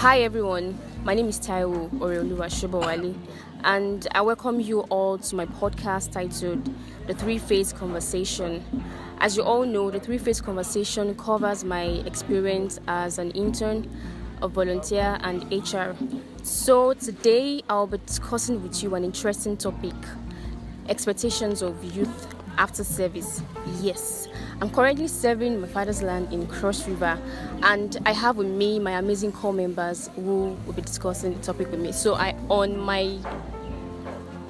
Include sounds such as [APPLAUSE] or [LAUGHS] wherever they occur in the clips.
Hi everyone, my name is Taiwo Oreoluwa Shobowale, and I welcome you all to my podcast titled The Three Phase Conversation. As you all know, the Three Phase Conversation covers my experience as an intern, a volunteer, and HR. So today I'll be discussing with you an interesting topic expectations of youth after service. Yes, I'm currently serving my father's land in Cross River, and I have with me my amazing corps members who will be discussing the topic with me. So, I on my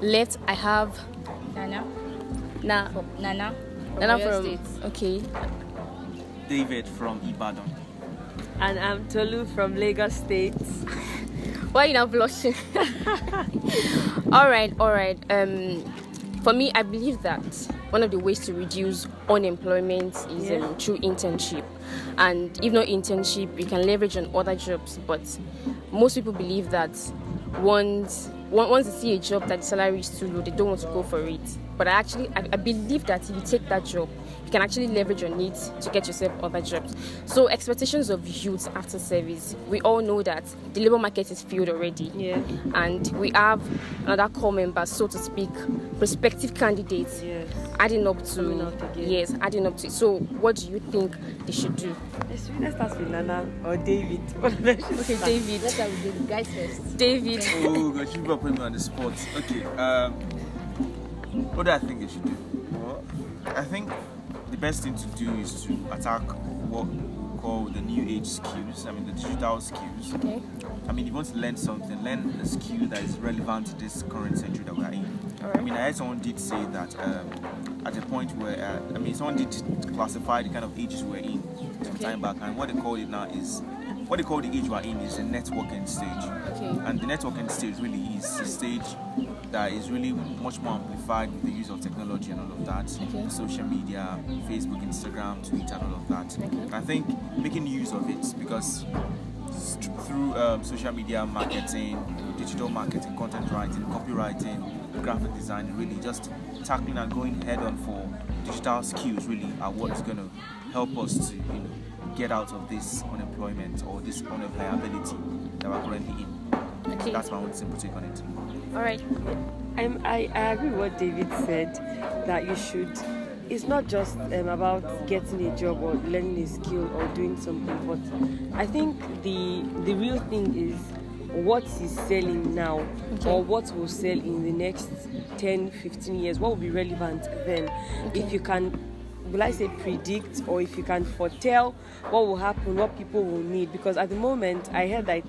left, I have Nana. Na, From Nana. From Nana Oyo from State. okay, David from Ibadan. And I'm Tolu from Lagos State. [LAUGHS] Why are you now blushing? [LAUGHS] all right, all right. Um, for me, I believe that one of the ways to reduce unemployment is Yeah. um, through internship, and if not internship, you can leverage on other jobs. But most people believe that once once they see a job that the salary is too low, they don't want to go for it. But I actually, I, I believe that if you take that job, you can actually leverage your needs to get yourself other jobs. So expectations of youth after service, we all know that the labor market is filled already Yeah. and we have another corps member, so to speak, prospective candidates Yes. adding up Coming to out again. yes, adding up to. So, what do you think they should do? Let's, let's start with Nana or David. [LAUGHS] okay, Okay, David. Let's start with the guys first. David. Oh gosh, you put me on the spot. Okay, um, what do I think they should do? Well, I think the best thing to do is to attack what we call the new age skills. I mean, the digital skills. Okay. I mean, if you want to learn something, learn a skill that is relevant to this current century that we are in. Alright. I mean, I heard someone did say that um, at a point where, uh, I mean, someone did classify the kind of ages we're in some Okay. time back, and what they call it now is, what they call the age we're in is the networking stage. Okay. And the networking stage really is a stage that is really much more amplified with the use of technology and all of that. Okay. Social media, Facebook, Instagram, Twitter, and all of that. Okay. I think making use of it because through um, social media marketing, digital marketing, content writing, copywriting, graphic design, really just tackling and going head on for digital skills really are what's going to help us to you know get out of this unemployment or this unemployability that we're currently in. Okay. That's my own simple take on it. All right. I'm, I, I agree with what David said that you should. It's not just um, about getting a job or learning a skill or doing something, but I think the the real thing is what is selling now Okay. or what will sell in the next 10 15 years what will be relevant then if you can will I say predict or if you can foretell what will happen, what people will need. Because at the moment, I heard that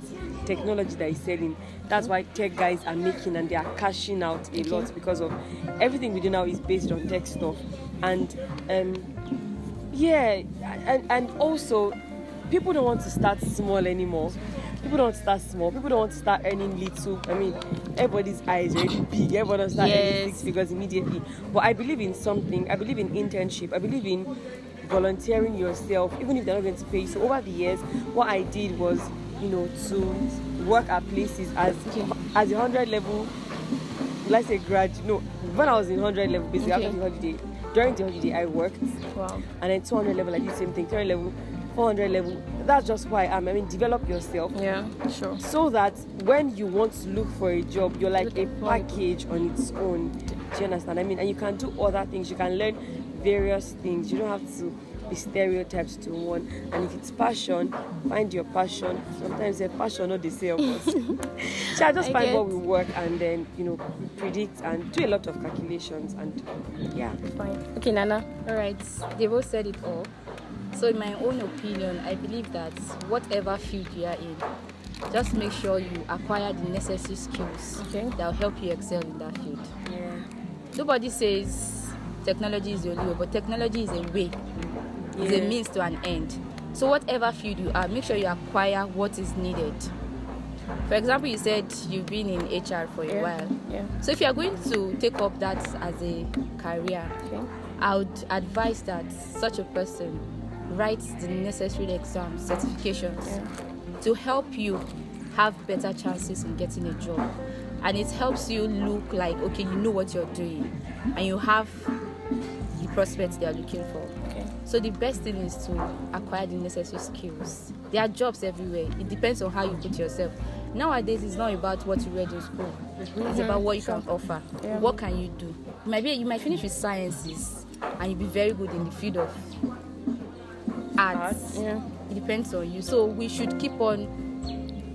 technology that is selling. That's why tech guys are making and they are cashing out a lot because of everything we do now is based on tech stuff. And um, yeah, and, and also people don't want to start small anymore. People don't start small. People don't start earning little. I mean, everybody's eyes already big. Everybody wants to start earning Yes. six figures immediately. But I believe in something. I believe in internship. I believe in volunteering yourself, even if they're not going to pay you. So over the years, what I did was, you know, to work at places as as a hundred level. Let's say grad. No, when I was in hundred level, basically Okay. after the holiday, during the holiday I worked, Wow. and then 200 level I did the same thing. 300 level, 400 level. That's just why I'm. I mean, develop yourself Yeah. Sure. so that when you want to look for a job, you're like a package on its own. Do you understand? I mean, and you can do other things. You can learn various things. You don't have to be stereotyped to one. And if it's passion, find your passion. Sometimes a passion not the same. so I just I find what will work and then you know predict and do a lot of calculations and yeah. Fine. Okay, Nana. All right, they both said it all. So, in my own opinion, I believe that whatever field you are in, just make sure you acquire the necessary skills Okay. that will help you excel in that field. Yeah. Nobody says technology is the only way, but technology is a way, is a means to an end. So, whatever field you are, make sure you acquire what is needed. For example, you said you've been in HR for a Yeah. while. Yeah. So, if you are going to take up that as a career, Okay. I would advise that such a person writes the necessary exams, certifications Yeah. to help you have better chances in getting a job. And it helps you look like, okay, you know what you're doing and you have the prospects they are looking for. Okay. So the best thing is to acquire the necessary skills. There are jobs everywhere. It depends on how you put yourself. Nowadays, it's not about what you read in school. Mm-hmm. It's about what you can offer. Yeah. What can you do? You might be you might finish with sciences and you'll be very good in the field of arts. Yeah. It depends on you. So we should keep on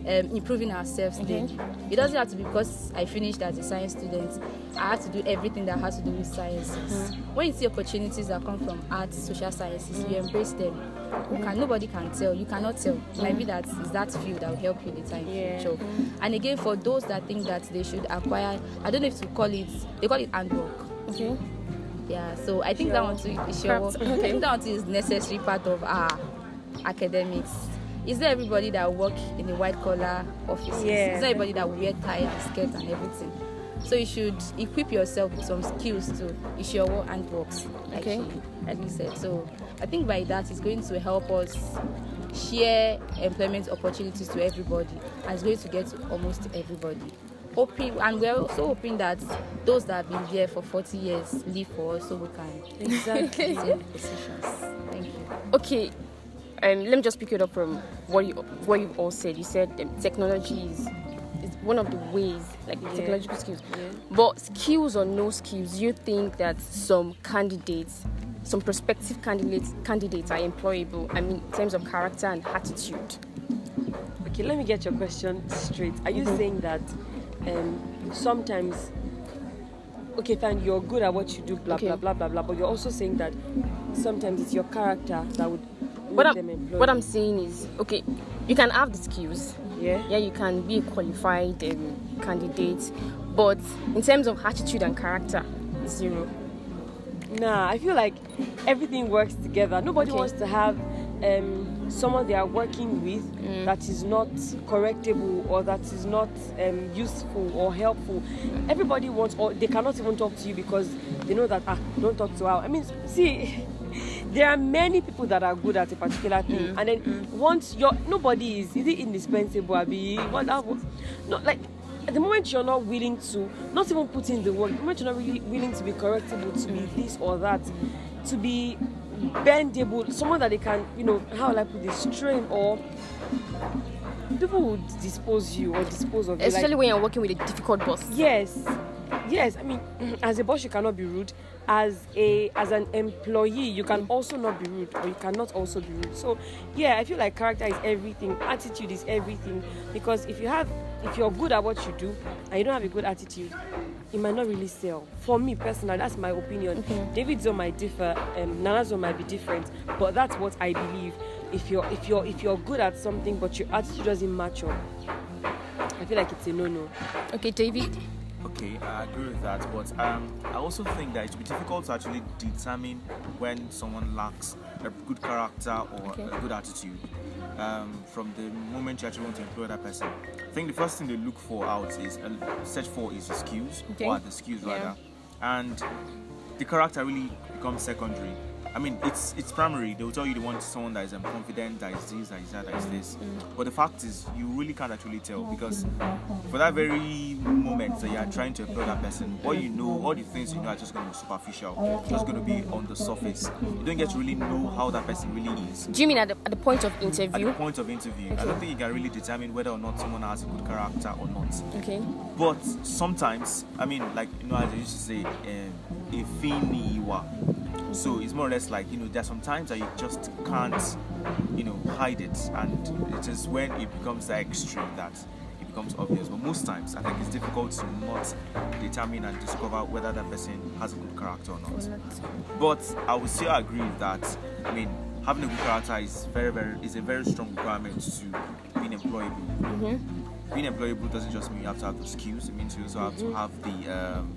um, improving ourselves mm-hmm. daily. It doesn't have to be because I finished as a science student. I have to do everything that has to do with sciences. Mm-hmm. When you see opportunities that come from arts, social sciences, you embrace them. Can mm-hmm. nobody can tell. You cannot tell. It might be that that field that will help you later in Yeah. future. And again, for those that think that they should acquire, I don't know if to call it. They call it handwork. Okay. Yeah, so I think that one too sure. Craft, I think [LAUGHS] that one too is necessary part of our academics. Is there everybody that work in the white collar offices? Yeah. Is there everybody that wear tie and skirt and everything? So you should equip yourself with some skills to issue your handworks, like Okay. she, like you said. So I think by that it's going to help us share employment opportunities to everybody, and it's going to get to almost everybody. Hoping, and we're also hoping that those that have been there for 40 years leave for us so we can Exactly. take positions. Thank you. Okay. Um, let me just pick it up from what you what you've all said. You said um, technology is, is one of the ways, like Yeah. technological skills. Yeah. But skills or no skills, you think that some candidates, some prospective candidates, candidates are employable. I mean, in terms of character and attitude. Okay, let me get your question straight. Are you saying that um, sometimes, okay, fine, you're good at what you do, blah Okay. blah blah blah blah, but you're also saying that sometimes it's your character that would What them I'm what I'm saying is, okay, you can have the skills. yeah. Yeah, you can be a qualified um, candidate, but in terms of attitude and character, zero. Nah, I feel like everything works together. Nobody Okay. wants to have um, someone they are working with Mm. that is not correctable or that is not um, useful or helpful. Everybody wants, or they cannot even talk to you because they know that ah, don't talk to her. I mean, see. [LAUGHS] There are many people that are good at a particular thing, Mm. and then once you're nobody is is it indispensable? Abi, what that was, no, like at the moment you're not willing to not even put in the work the moment you're not really willing to be correctable to be this or that to be bendable someone that they can you know how will i put this train or people would dispose you or dispose of you Especially like, when you're working with a difficult boss. yes yes i mean [CLEARS THROAT] as a boss you cannot be rude. As a as an employee you can also not be rude or you cannot also be rude. So yeah i feel like character is everything attitude is everything. Because if you have if you're good at what you do and you don't have a good attitude it might not really sell for me personally that's my opinion. David's zone might differ um, nana's zone might be different but that's what i believe. If you're if you're if you're good at something but your attitude doesn't match up i feel like it's a no-no. Okay, David. Okay, I agree with that, but um, I also think that it will be difficult to actually determine when someone lacks a good character or Okay. a good attitude um, from the moment you actually want to employ that person. I think the first thing they look for out is uh, search for is the skills Okay. or the skills Yeah. rather, and the character really becomes secondary. I mean, it's it's primary. They will tell you they want someone that is um, confident, that is this, that is that, that is this. But the fact is, you really can't actually tell because for that very moment that you are trying to employ that person, all you know, all the things you know are just going to be superficial, just going to be on the surface. You don't get to really know how that person really is. Do you mean at the, at the point of interview? At the point of interview, I don't think you can really determine whether or not someone has a good character or not. Okay. But sometimes, I mean, like you know, as I used to say, um, a So it's more or less like you know, there's some times that you just can't, you know, hide it, and it is when it becomes that extreme that it becomes obvious. But most times, I think it's difficult to not determine and discover whether that person has a good character or not. But I would still agree that. I mean, having a good character is very, very is a very strong requirement to being employable. Being employable doesn't just mean you have to have the skills. It means you also have to have the um,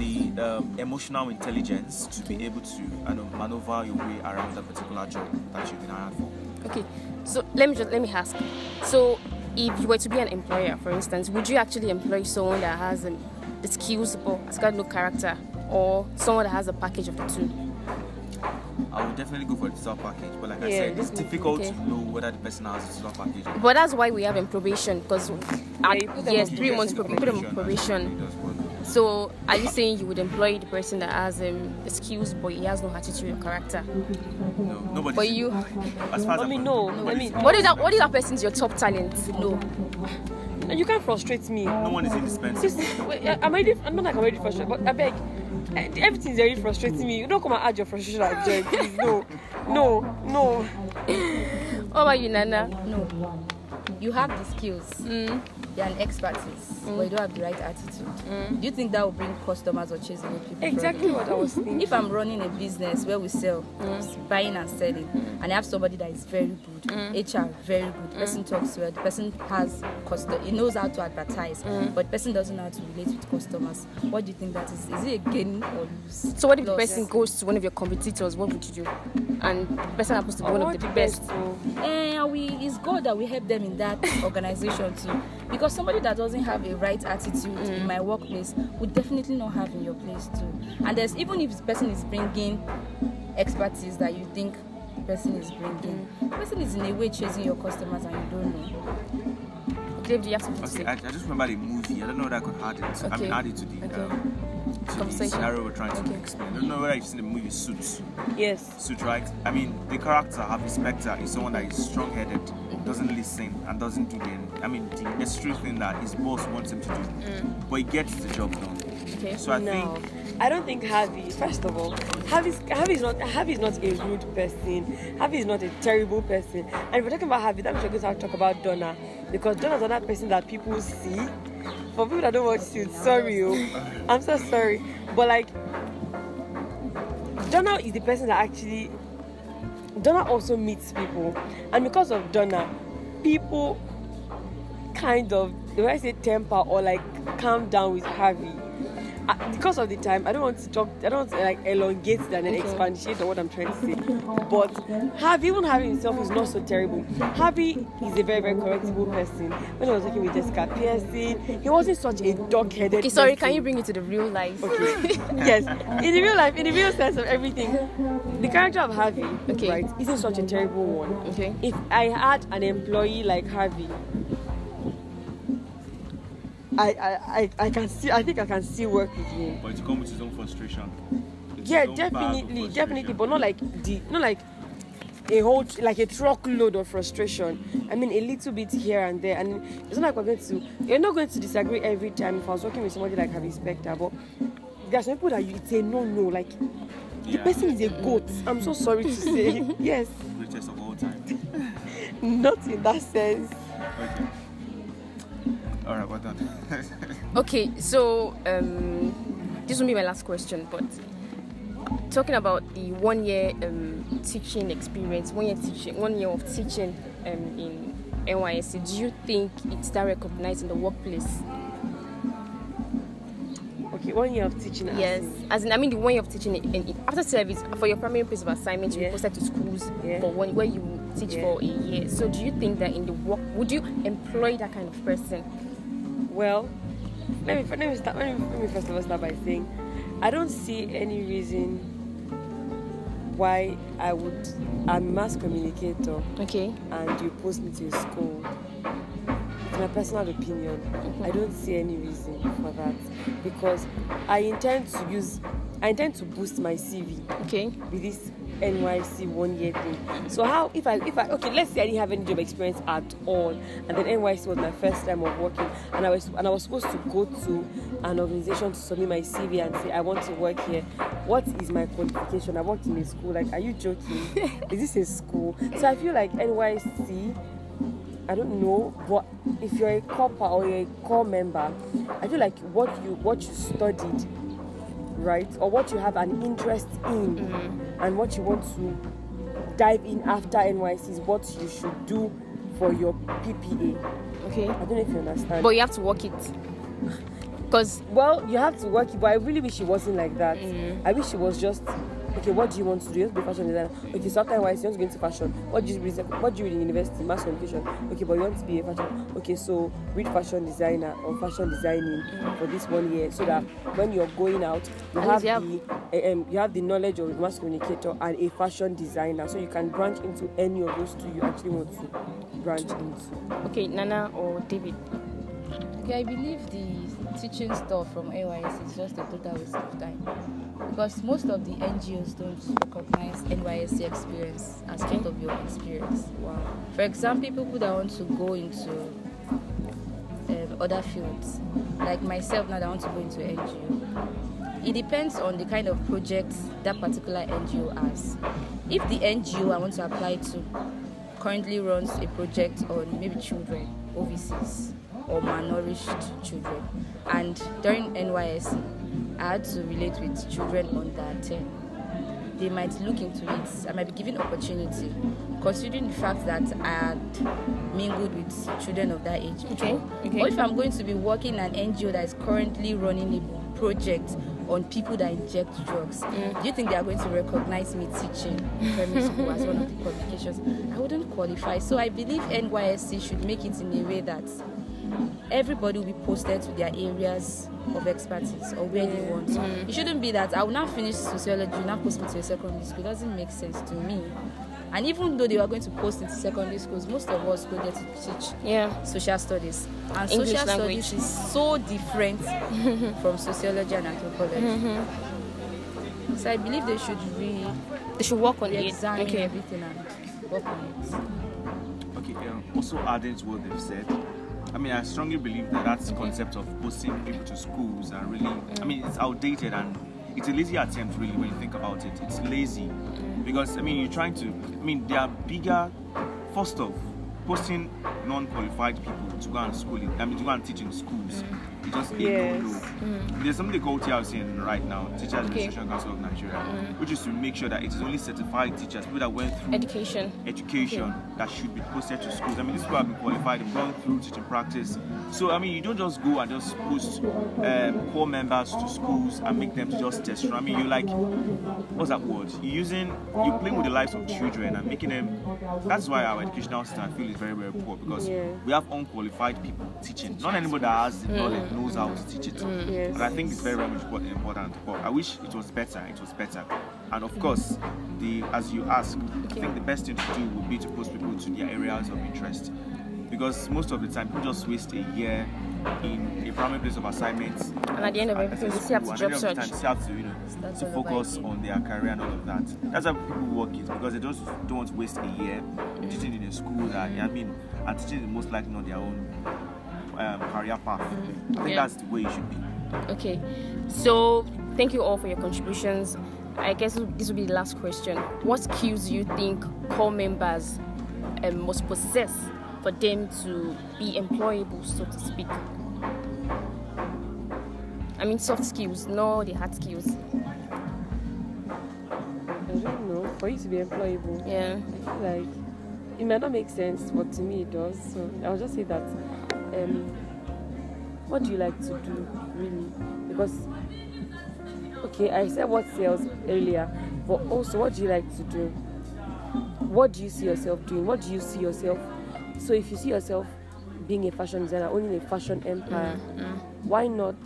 the um, emotional intelligence to be able to you know, maneuver your way around a particular job that you've been hired for. Okay. So let me just let me ask. So if you were to be an employer, for instance, would you actually employ someone that has um, the skills but has got no character, or someone that has a package of the two? I would definitely go for the total package, but like I said, it's difficult Okay. to know whether the person has a total package. or not. But that's why we have in probation because you yes, three months in prob- put them on and probation. It does work. So, are you saying you would employ the person that has um, the skills but he has no attitude or character? No, nobody. But you, as far as I I'm mean, concerned, no. I mean, what if that what if that person's your top talent? No. you can't frustrate me. no one is indispensable. This, I- I'm already, I'm not like I'm already frustrated, but I beg, eh, everything's very frustrating me. You don't come and add your frustration at joy, please. No, no, no. What about you, Nana? No. You have the skills. Mm. You're an expertise, but you don't have the right attitude. Do you think that will bring customers or chase away people? Exactly what I was thinking. If I'm running a business where we sell, buying and selling, and I have somebody that is very good, HR very good, the person talks well, the person has custom, he knows how to advertise, mm. but the person doesn't know how to relate with customers. What do you think that is? Is it a gain or lose? So, what if the person goes to one of your competitors? What would you do? And the person happens to be one All of the best. oh. And we it's good that we help them in that [LAUGHS] organization too. Because somebody that doesn't have a right attitude in mm. my workplace would definitely not have in your place too. And there's even if the person is bringing expertise that you think person is bringing, the person is in a way chasing your customers and you don't know. Dave, do you have something to Okay, say? I, I just remember the movie. I don't know whether I could add it. I Okay. mean, add it to the, Okay. um, to the scenario we're trying to Okay. explain. I don't know whether you've seen the movie Suits. Yes. Suits, right? I mean, the character Harvey Specter is someone that is strong-headed, doesn't listen, and doesn't do the, I mean, the necessary thing that his boss wants him to do. But he gets the job done. Okay. So I no, think I don't think Harvey. First of all, Harvey's Harvey's not Harvey's not a rude person. Harvey is not a terrible person. And if we're talking about Harvey, that means we're going to talk about Donna because Donna's another person that people see. For people that don't watch Suits, sorry, oh, I'm so sorry, but like Donna is the person that actually Donna also meets people, and because of Donna, people kind of do I say temper or like calm down with Harvey. Because of the time, I don't want to talk. I don't want to like elongate and then Okay. expatiate on what I'm trying to say. But Harvey, even Harvey himself is not so terrible. Harvey is a very very correctable person. When I was working with Jessica Pearson, he wasn't such a dog-headed. Okay, sorry, person. can you bring it to the real life? Okay. [LAUGHS] yes. In the real life, in the real sense of everything, the character of Harvey, Okay. right, isn't such a terrible one. Okay. If I had an employee like Harvey, I, I, I, can see I think I can still work with him. but it comes with his own frustration. It's Yeah, his own bag of definitely, definitely, but not like the not like a whole like a truckload of frustration. I mean, a little bit here and there, and it's not like we're going to. You're not going to disagree every time. If I was working with somebody like Harvey Specter, but there's some people that you say no, no, like the Yeah. person is a goat. I'm so sorry to say, [LAUGHS] yes, Greatest of all time. [LAUGHS] not in that sense. Okay. All right, well done. [LAUGHS] Okay, so um, this will be my last question, but talking about the one year um, teaching experience, one year teaching, one year of teaching um, in NYSC, do you think it's that recognized in the workplace? Okay, one year of teaching. Yes, in- as in, I mean, the one year of teaching in, in, after service for your primary place of assignment, you Yeah. posted to schools Yeah. for one where you teach Yeah. for a year. So, do you think that in the work, would you employ that kind of person? Well, let me let me start. Let me, let me first of all start by saying, I don't see any reason why I would. I'm a mass communicator, Okay. and you post me to a school. It's my personal opinion. Mm-hmm. I don't see any reason for that because I intend to use. I intend to boost my CV Okay. with this NYSC one year thing. So how if I if I okay let's say I didn't have any job experience at all and then NYSC was my first time of working and I was and I was supposed to go to an organization to submit my CV and say I want to work here. What is my qualification? I worked in a school. Like, are you joking? [LAUGHS] is this a school? So I feel like NYSC. I don't know, but if you're a corper or you're a corps member, I feel like what you what you studied right or what you have an interest in mm. and what you want to dive in after NYSC is what you should do for your PPA. Okay. I don't know if you understand. But you have to work it. [SIGHS] Because well, you have to work it, but I really wish it wasn't like that. Mm. I wish it was just okay. What do you want to do? You want to be a fashion designer. Okay, so after NYSC, you want to go into fashion. What do you read? What do you read in university? Mass communication. Okay, but you want to be a fashion. Okay, so read fashion designer or fashion designing for this one year, so that when you're going out, you have least you the um, you have the knowledge of a mass communicator and a fashion designer, so you can branch into any of those two you actually want to branch into. okay, Nana or David. Okay, I believe the teaching stuff from NYS is just a total waste of time because most of the NGOs don't recognize NYSC experience as part of your experience. Wow. For example, people that want to go into um, other fields, like myself now that want to go into NGO, it depends on the kind of project that particular NGO has. If the NGO I want to apply to currently runs a project on maybe children overseas or malnourished children, and during NYSC, I had to relate with children under 10 they might look into it. I might be given opportunity, considering the fact that I had mingled with children of that age. Okay, okay. Or if I'm going to be working in an NGO that is currently running a project on people that inject drugs, Mm. do you think they are going to recognize me teaching primary school as one of the qualifications? I wouldn't qualify. So I believe NYSC should make it in a way that everybody will be posted to their areas of expertise or where they want. Mm. It shouldn't be that I will now finish sociology, now post me to a secondary school. It doesn't make sense to me. And even though they were going to post into secondary schools, most of us go there to teach Yeah. social studies. And English social language. studies is so different [LAUGHS] from sociology and anthropology. Mm-hmm. So I believe they should re They should work on it. examine Okay. everything and work on it. Okay, um, also adding to what they've said, I mean, I strongly believe that that concept of posting people to schools are really, I mean, it's outdated and it's a lazy attempt, really, when you think about it. It's lazy because, I mean, you're trying to, I mean, there are bigger, first off, posting non qualified people to go and schooling. I mean, to go and teach in schools. It just ain't Yes. no. Mm. There's something called TRC in right now, Teachers Okay. Registration Council of Nigeria, mm. which is to make sure that it is only certified teachers, people that went through Education. education that should be posted to schools. I mean, these people have been qualified, they've gone through teaching practice. So, I mean, you don't just go and just post um, corps members to schools and make them to just test. I mean, you like, what's that word? You're using, you're playing with the lives of children and making them. That's why our educational system, I feel, is very, very poor because Yeah. we have unqualified people teaching. Not anybody that has the mm. knowledge knows how to teach it. Yes. Mm. And I think it's very, very much important. But I wish it was better. It was better. And of mm. course, the as you asked, I think the best thing to do would be to post people to their areas of interest. Because most of the time, people just waste a year in a primary place of assignments. And at the end of everything, they still have to job at the end of the search. time, still have to, you know, to focus on their career and all of that. That's how people work it because they just don't want to waste a year mm. teaching in a school that I mean, and teaching is most likely not their own um, career path. I think Yeah. that's the way it should be. Okay. So thank you all for your contributions. I guess this will be the last question. What skills do you think corps members um, must possess for them to be employable, so to speak? I mean, soft skills, no the hard skills. I don't know. For you to be employable, Yeah. I feel like it might not make sense, but to me it does. So I'll just say that. Um, what do you like to do, really? Because okay, I said what sales earlier, but also what do you like to do? What do you see yourself doing? What do you see yourself? So if you see yourself being a fashion designer, owning a fashion empire, why not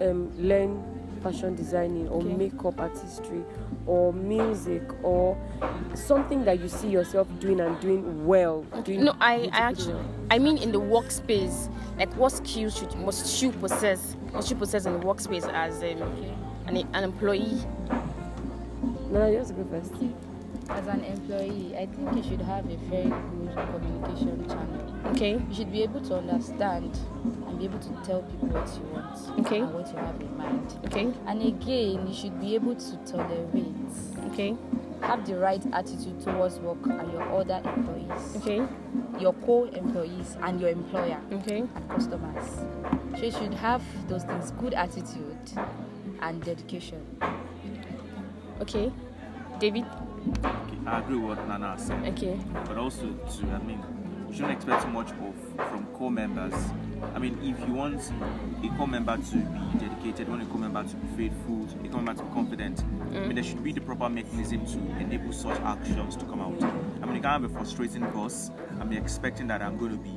um, learn fashion designing or Okay. makeup artistry or music or something that you see yourself doing and doing well. Doing No, I, I actually, well. I mean in the workspace. Like, what skills should must you possess? Must you possess in the workspace as um, an, an employee? No, no, just go first. As an employee, I think you should have a very good communication channel. Okay. You should be able to understand and be able to tell people what you want Okay. and what you have in mind. Okay. And again, you should be able to tolerate, Okay. have the right attitude towards work and your other employees, Okay. your co-employees and your employer Okay. and customers. So you should have those things: good attitude and dedication. Okay. David. I agree with what Nana said. Okay. but also to I mean we shouldn't expect too much of from corps members. I mean if you want a corps member to be dedicated, you want a corps member to be faithful, a corps member to be confident, I mean there should be the proper mechanism to enable such actions to come out. I mean you can't have a frustrating boss and be expecting that I'm going to be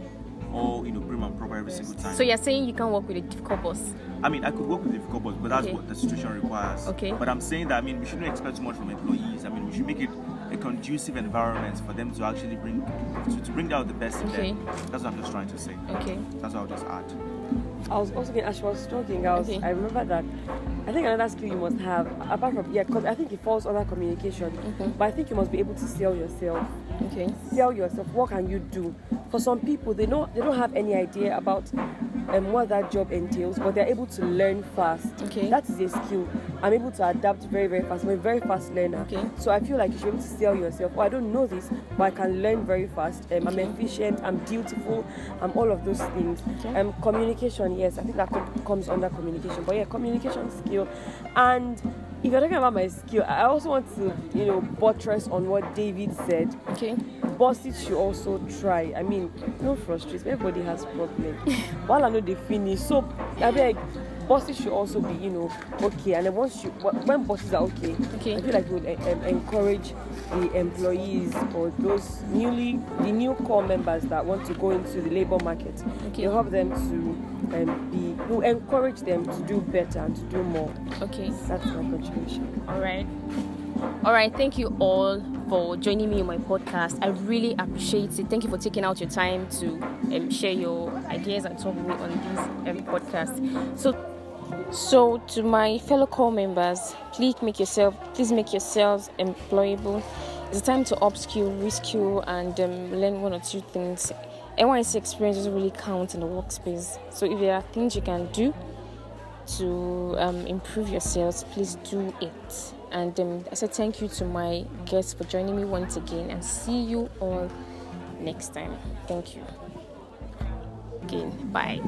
all you know prim and proper every single time. So you're saying you can work with a difficult boss? I mean, I could work with a difficult boss, but that's Okay. what the situation requires. Okay. But I'm saying that I mean we shouldn't expect too much from employees. I mean we should make it a conducive environment for them to actually bring to, to bring out the best in them. That's what I'm just trying to say. Okay. That's what I'll just add. I was also getting, as she was talking, I was, Okay. I remember that. I think another skill you must have, apart from yeah, because I think it falls under communication. Okay. But I think you must be able to sell yourself. Okay. Sell yourself. What can you do? For some people, they don't they don't have any idea about um, what that job entails, but they're able to learn fast. Okay. That is a skill. I'm able to adapt very very fast. I'm a very fast learner. Okay. So I feel like you should be able to sell yourself. Oh, I don't know this, but I can learn very fast. Um, I'm efficient. I'm dutiful. I'm all of those things. Okay. Um, communication, yes, I think that com- comes under communication. But yeah, communication skill. And if you're talking about my skill, I also want to, you know, buttress on what David said. Okay. Bosses should also try. I mean, no frustration. Everybody has problems. [LAUGHS] While I know they finish, so I beg, bosses should also be, you know, okay. And then once you, wh- when bosses are okay, Okay. I feel like we would um, encourage the employees or those newly, the new core members that want to go into the labor market. Okay. You help them to um, be, you encourage them to do better and to do more. Okay. That's my contribution. All right. All right. Thank you all for joining me on my podcast. I really appreciate it. Thank you for taking out your time to um, share your ideas and talk with me on this um, podcast. So, so to my fellow corps members, please make yourself, please make yourselves employable. It's a time to upskill, reskill, and um, learn one or two things. NYSC experience doesn't really count in the workspace. So if there are things you can do to um, improve yourselves, please do it. And um, I said thank you to my guests for joining me once again, and see you all next time. Thank you. Again, bye.